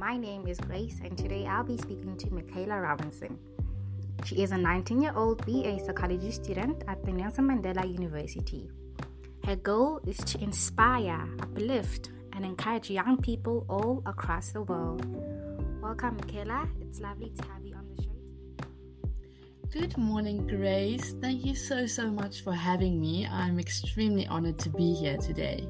My name is Grace, and today I'll be speaking to Michaela Robinson. She is a 19 year old BA psychology student at the Nelson Mandela University. Her goal is to inspire, uplift, and encourage young people all across the world. Welcome, Michaela. It's lovely to have you on the show. Good morning, Grace. Thank you so, so much for having me. I'm extremely honored to be here today.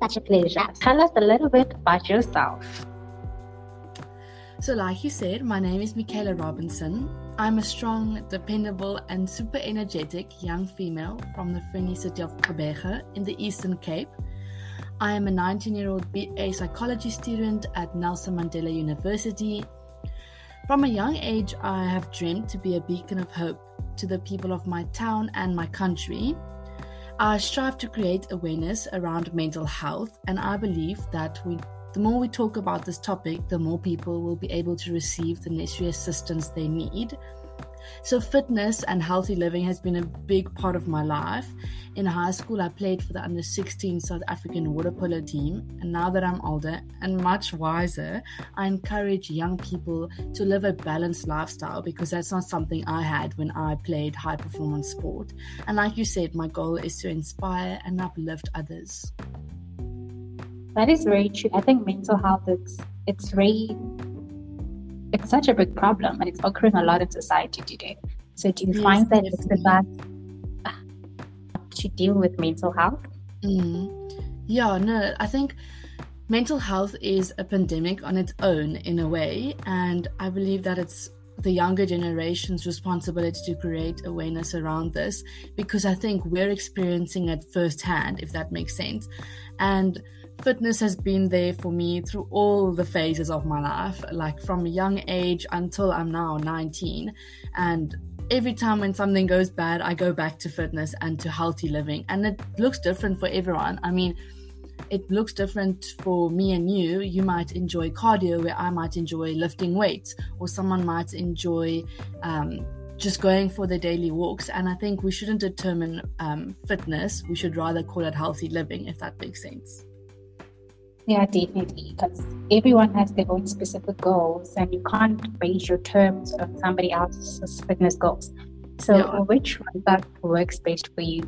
Such a pleasure. Tell us a little bit about yourself. So, like you said, my name is Michaela Robinson. I'm a strong, dependable, and super energetic young female from the friendly city of Gqeberha in the Eastern Cape. I am a 19 year old BA psychology student at Nelson Mandela University. From a young age, I have dreamed to be a beacon of hope to the people of my town and my country. I strive to create awareness around mental health, and I believe that we, the more we talk about this topic, the more people will be able to receive the necessary assistance they need. So, fitness and healthy living has been a big part of my life. In high school, I played for the under 16 South African water polo team, and now that I'm older and much wiser, I encourage young people to live a balanced lifestyle because that's not something I had when I played high performance sport. And like you said, my goal is to inspire and uplift others. That is very true. I think mental health is it's very it's such a big problem and it's occurring a lot in society today. So do you yes, find that it's about to deal with mental health? Mm. Yeah, no, I think mental health is a pandemic on its own in a way, and I believe that it's the younger generation's responsibility to create awareness around this because I think we're experiencing it firsthand, if that makes sense. And fitness has been there for me through all the phases of my life, like from a young age until I'm now 19. And every time when something goes bad, I go back to fitness and to healthy living. And it looks different for everyone. I mean, it looks different for me and you. You might enjoy cardio, where I might enjoy lifting weights, or someone might enjoy um, just going for the daily walks. And I think we shouldn't determine um, fitness, we should rather call it healthy living, if that makes sense. Yeah, definitely. Because everyone has their own specific goals, and you can't base your terms on somebody else's fitness goals. So, which that works best for you?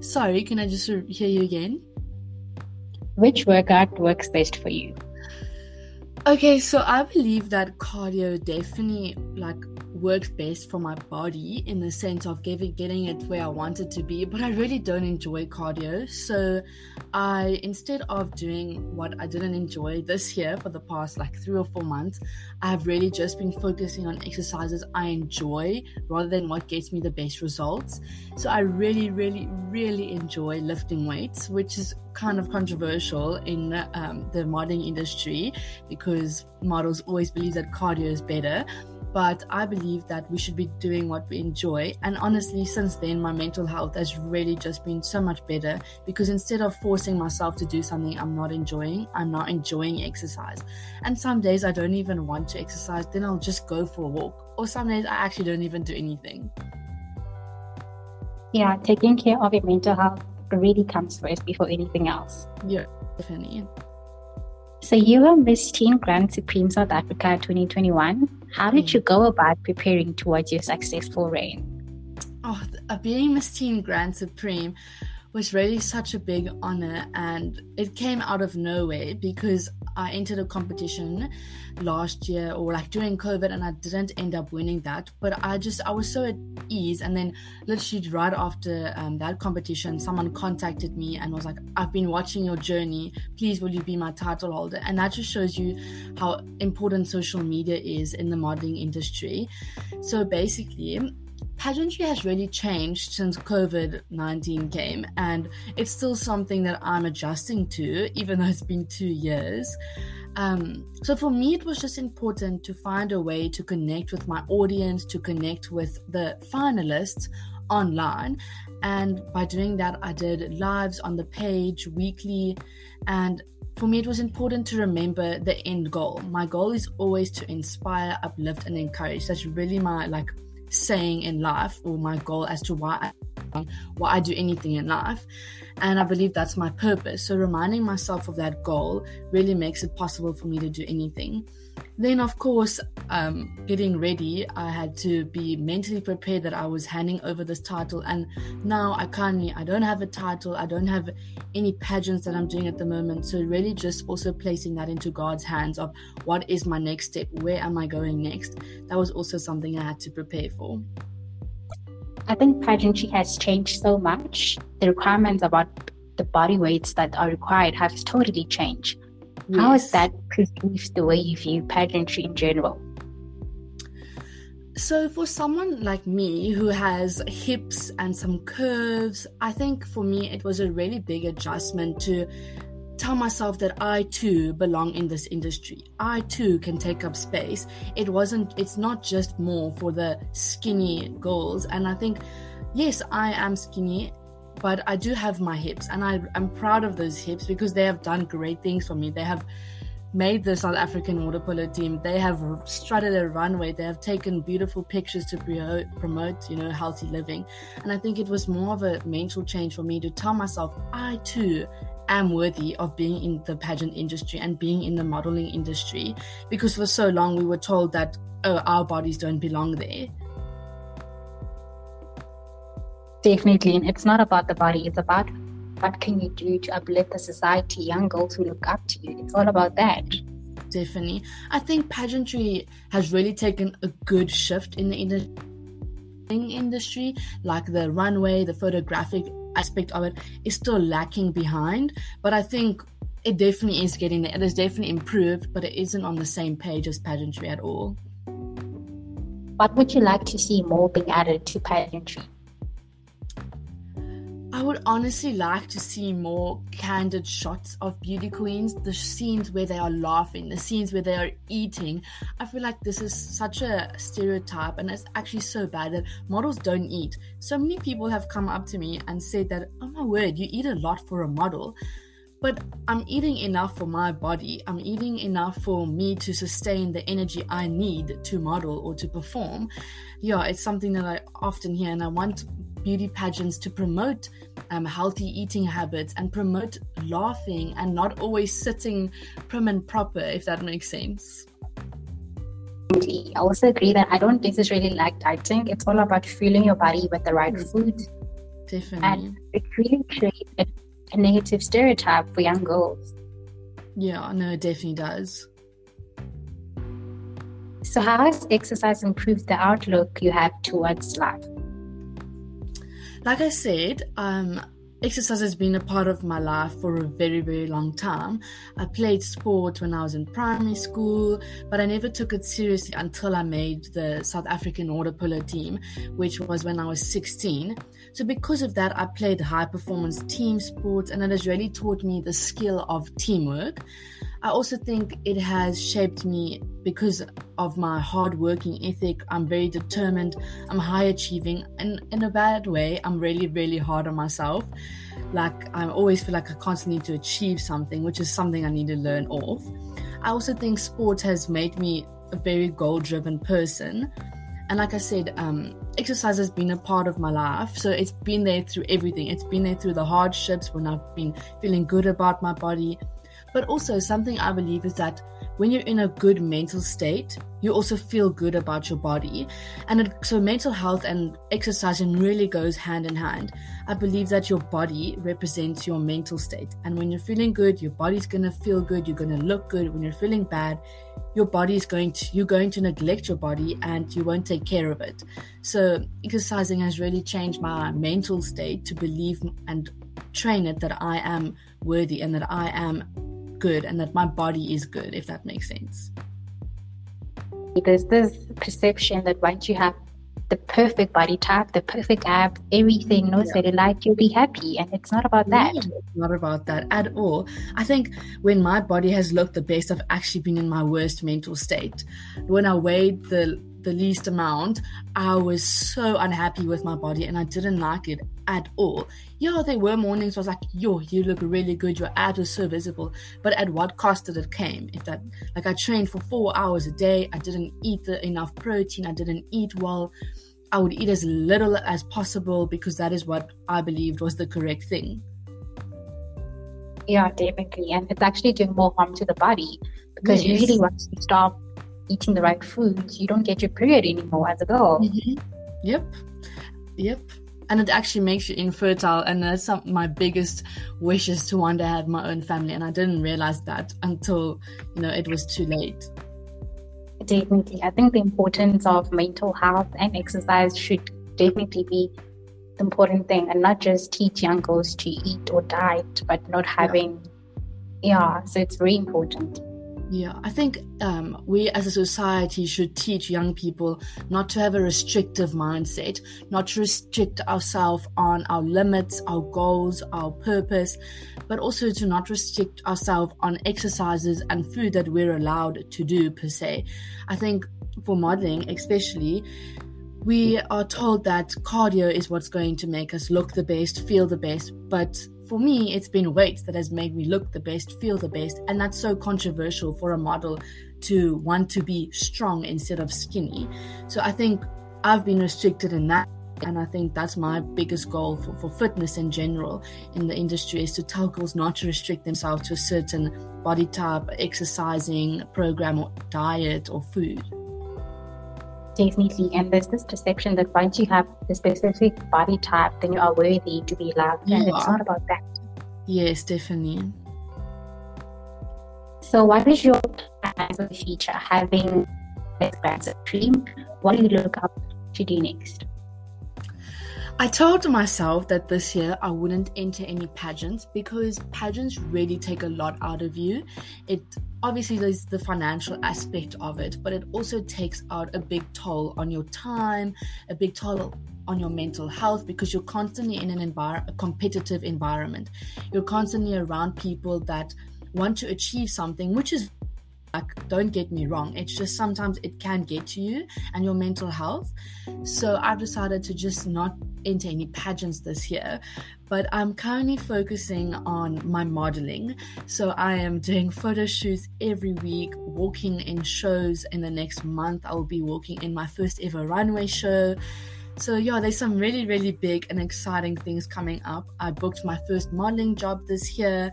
Sorry, can I just hear you again? Which workout works best for you? Okay, so I believe that cardio definitely like works best for my body in the sense of getting getting it where I want it to be, but I really don't enjoy cardio. So I instead of doing what I didn't enjoy this year for the past like three or four months, I have really just been focusing on exercises I enjoy rather than what gets me the best results. So I really, really, really enjoy lifting weights, which is kind of controversial in um, the modeling industry because models always believe that cardio is better but I believe that we should be doing what we enjoy. And honestly, since then, my mental health has really just been so much better because instead of forcing myself to do something I'm not enjoying, I'm now enjoying exercise. And some days I don't even want to exercise, then I'll just go for a walk. Or some days I actually don't even do anything. Yeah, taking care of your mental health really comes first before anything else. Yeah, definitely. So you were Miss Teen Grand Supreme South Africa 2021. How did you go about preparing towards your successful reign? Oh, uh, being Miss Teen Grand Supreme was really such a big honor and it came out of nowhere because I entered a competition last year or like during COVID and I didn't end up winning that. But I just, I was so at ease. And then literally right after um, that competition, someone contacted me and was like, I've been watching your journey. Please, will you be my title holder? And that just shows you how important social media is in the modeling industry. So basically, pageantry has really changed since COVID 19 came, and it's still something that I'm adjusting to, even though it's been two years. Um, so for me, it was just important to find a way to connect with my audience, to connect with the finalists online. And by doing that, I did lives on the page weekly. And for me, it was important to remember the end goal. My goal is always to inspire, uplift, and encourage. That's really my like saying in life or my goal as to why I why I do anything in life. And I believe that's my purpose. So reminding myself of that goal really makes it possible for me to do anything. Then, of course, um, getting ready, I had to be mentally prepared that I was handing over this title. And now I currently, I don't have a title. I don't have any pageants that I'm doing at the moment. So really just also placing that into God's hands of what is my next step? Where am I going next? That was also something I had to prepare for. I think pageantry has changed so much. The requirements about the body weights that are required have totally changed. Yes. How has that perceived the way you view pageantry in general? So, for someone like me who has hips and some curves, I think for me it was a really big adjustment to tell myself that I too belong in this industry. I too can take up space. It wasn't, it's not just more for the skinny girls. And I think, yes, I am skinny, but I do have my hips and I, am proud of those hips because they have done great things for me. They have made the South African water polo team. They have strutted a runway. They have taken beautiful pictures to promote, you know, healthy living. And I think it was more of a mental change for me to tell myself, I too am worthy of being in the pageant industry and being in the modeling industry because for so long we were told that oh our bodies don't belong there definitely and it's not about the body it's about what can you do to uplift the society young girls who look up to you it's all about that definitely i think pageantry has really taken a good shift in the industry industry like the runway the photographic aspect of it is still lacking behind. But I think it definitely is getting there. It is definitely improved, but it isn't on the same page as pageantry at all. What would you like to see more being added to pageantry? I would honestly like to see more candid shots of beauty queens, the scenes where they are laughing, the scenes where they are eating. I feel like this is such a stereotype and it's actually so bad that models don't eat. So many people have come up to me and said that, oh my word, you eat a lot for a model. But I'm eating enough for my body. I'm eating enough for me to sustain the energy I need to model or to perform. Yeah, it's something that I often hear, and I want beauty pageants to promote um, healthy eating habits and promote laughing and not always sitting prim and proper, if that makes sense. I also agree that I don't necessarily like dieting. It's all about fueling your body with the right mm. food. Definitely. And it really creates a, a negative stereotype for young girls. Yeah, no, it definitely does. So, how has exercise improved the outlook you have towards life? Like I said, um, exercise has been a part of my life for a very, very long time. I played sport when I was in primary school, but I never took it seriously until I made the South African water polo team, which was when I was 16. So, because of that, I played high performance team sports, and it has really taught me the skill of teamwork. I also think it has shaped me because of my hard working ethic. I'm very determined, I'm high achieving, and in a bad way, I'm really, really hard on myself. Like, I always feel like I constantly need to achieve something, which is something I need to learn off. I also think sport has made me a very goal driven person. And like I said, um, exercise has been a part of my life. So it's been there through everything. It's been there through the hardships when I've been feeling good about my body but also, something I believe is that when you're in a good mental state, you also feel good about your body. And it, so, mental health and exercising really goes hand in hand. I believe that your body represents your mental state. And when you're feeling good, your body's going to feel good, you're going to look good. When you're feeling bad, your body is going to, you're going to neglect your body and you won't take care of it. So, exercising has really changed my mental state to believe and train it that I am worthy and that I am good and that my body is good, if that makes sense. There's this perception that once you have the perfect body type, the perfect abs, everything, no yeah. cellulite, you'll be happy. And it's not about that. it's not about that at all. I think when my body has looked the best, I've actually been in my worst mental state. When I weighed the the least amount, I was so unhappy with my body and I didn't like it at all. Yeah, there were mornings I was like, yo, you look really good, your abs are so visible. But at what cost did it came? If that like I trained for four hours a day, I didn't eat the, enough protein, I didn't eat well. I would eat as little as possible because that is what I believed was the correct thing. Yeah, definitely. And it's actually doing more harm to the body because yes. usually once you stop eating the right foods, you don't get your period anymore as a girl. Mm-hmm. Yep. Yep. And it actually makes you infertile. And that's some, my biggest wishes to one day have my own family. And I didn't realize that until, you know, it was too late. Definitely. I think the importance of mental health and exercise should definitely be the important thing and not just teach young girls to eat or diet, but not having, yeah, yeah so it's very important. Yeah, I think um, we as a society should teach young people not to have a restrictive mindset, not to restrict ourselves on our limits, our goals, our purpose, but also to not restrict ourselves on exercises and food that we're allowed to do per se. I think for modeling, especially, we are told that cardio is what's going to make us look the best, feel the best, but for me, it's been weight that has made me look the best, feel the best, and that's so controversial for a model to want to be strong instead of skinny. So I think I've been restricted in that. And I think that's my biggest goal for, for fitness in general in the industry is to tell girls not to restrict themselves to a certain body type, exercising program, or diet, or food. Definitely. And there's this perception that once you have the specific body type, then you are worthy to be loved. and it's not about that. Yes, definitely. So, what is your plan for the future? Having this grand dream, what do you look up to do next? I told myself that this year I wouldn't enter any pageants because pageants really take a lot out of you. It obviously there's the financial aspect of it, but it also takes out a big toll on your time, a big toll on your mental health because you're constantly in an envir- a competitive environment. You're constantly around people that want to achieve something, which is like, don't get me wrong, it's just sometimes it can get to you and your mental health. So I've decided to just not enter any pageants this year, but I'm currently focusing on my modeling. So I am doing photo shoots every week, walking in shows in the next month. I will be walking in my first ever runway show. So, yeah, there's some really, really big and exciting things coming up. I booked my first modeling job this year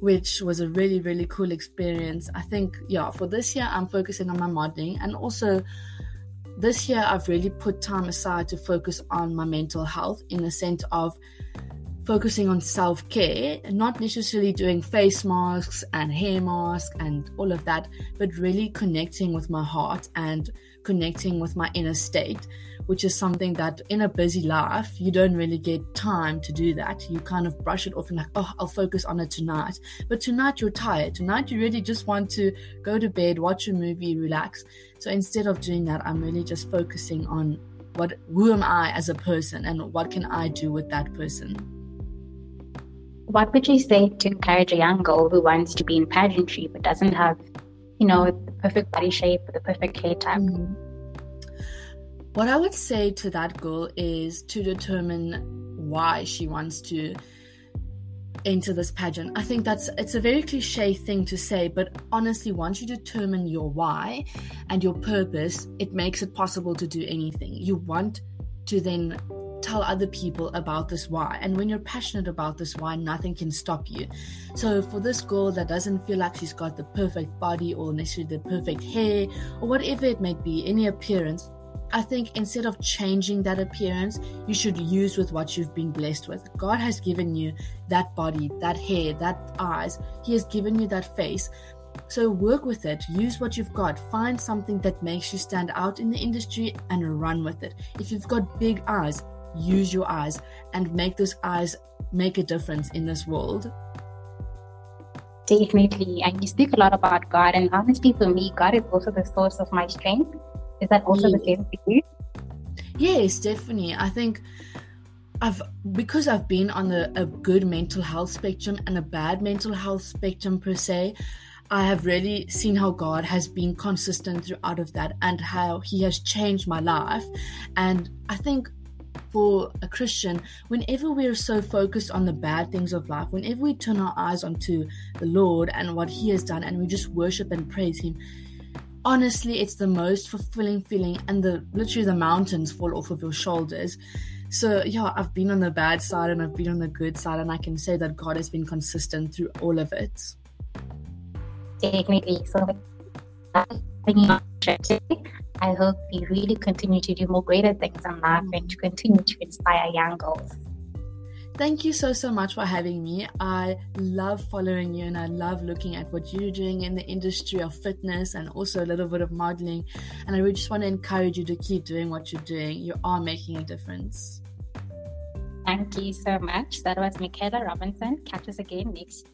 which was a really really cool experience. I think yeah for this year i'm focusing on my modeling. And also this year i've really put time aside to focus on my mental health in the sense of focusing on self-care not necessarily doing face masks and hair masks and all of that but really connecting with my heart and connecting with my inner state which is something that in a busy life, you don't really get time to do that. You kind of brush it off and like, oh, I'll focus on it tonight. But tonight you're tired. Tonight you really just want to go to bed, watch a movie, relax. So instead of doing that, I'm really just focusing on what who am I as a person and what can I do with that person. What would you say to encourage a young girl who wants to be in pageantry but doesn't have, you know, the perfect body shape, the perfect hair type? Mm-hmm what I would say to that girl is to determine why she wants to enter this pageant. I think that's it's a very cliche thing to say, but honestly, once you determine your why and your purpose, it makes it possible to do anything. You want to then tell other people about this why. And when you're passionate about this why, nothing can stop you. So for this girl that doesn't feel like she's got the perfect body or necessarily the perfect hair or whatever it may be, any appearance, I think instead of changing that appearance, you should use with what you've been blessed with. God has given you that body, that hair, that eyes. He has given you that face. So work with it, use what you've got, find something that makes you stand out in the industry and run with it. If you've got big eyes, use your eyes and make those eyes make a difference in this world. Definitely. And you speak a lot about God, and honestly, for me, God is also the source of my strength. Is that also yes. the same for you? Yes, definitely. I think I've because I've been on the, a good mental health spectrum and a bad mental health spectrum per se. I have really seen how God has been consistent throughout of that and how He has changed my life. And I think for a Christian, whenever we are so focused on the bad things of life, whenever we turn our eyes onto the Lord and what He has done, and we just worship and praise Him, honestly, it's the most fulfilling feeling, and the literally the mountains fall off of your shoulders. So yeah, I've been on the bad side and I've been on the good side, and I can say that God has been consistent through all of it. Definitely. So I hope you really continue to do more greater things in life and to continue to inspire young girls. Thank you so, so much for having me. I love following you and I love looking at what you're doing in the industry of fitness and also a little bit of modeling. And I really just want to encourage you to keep doing what you're doing. You are making a difference. Thank you so much. That was Michaela Robinson. Catch us again next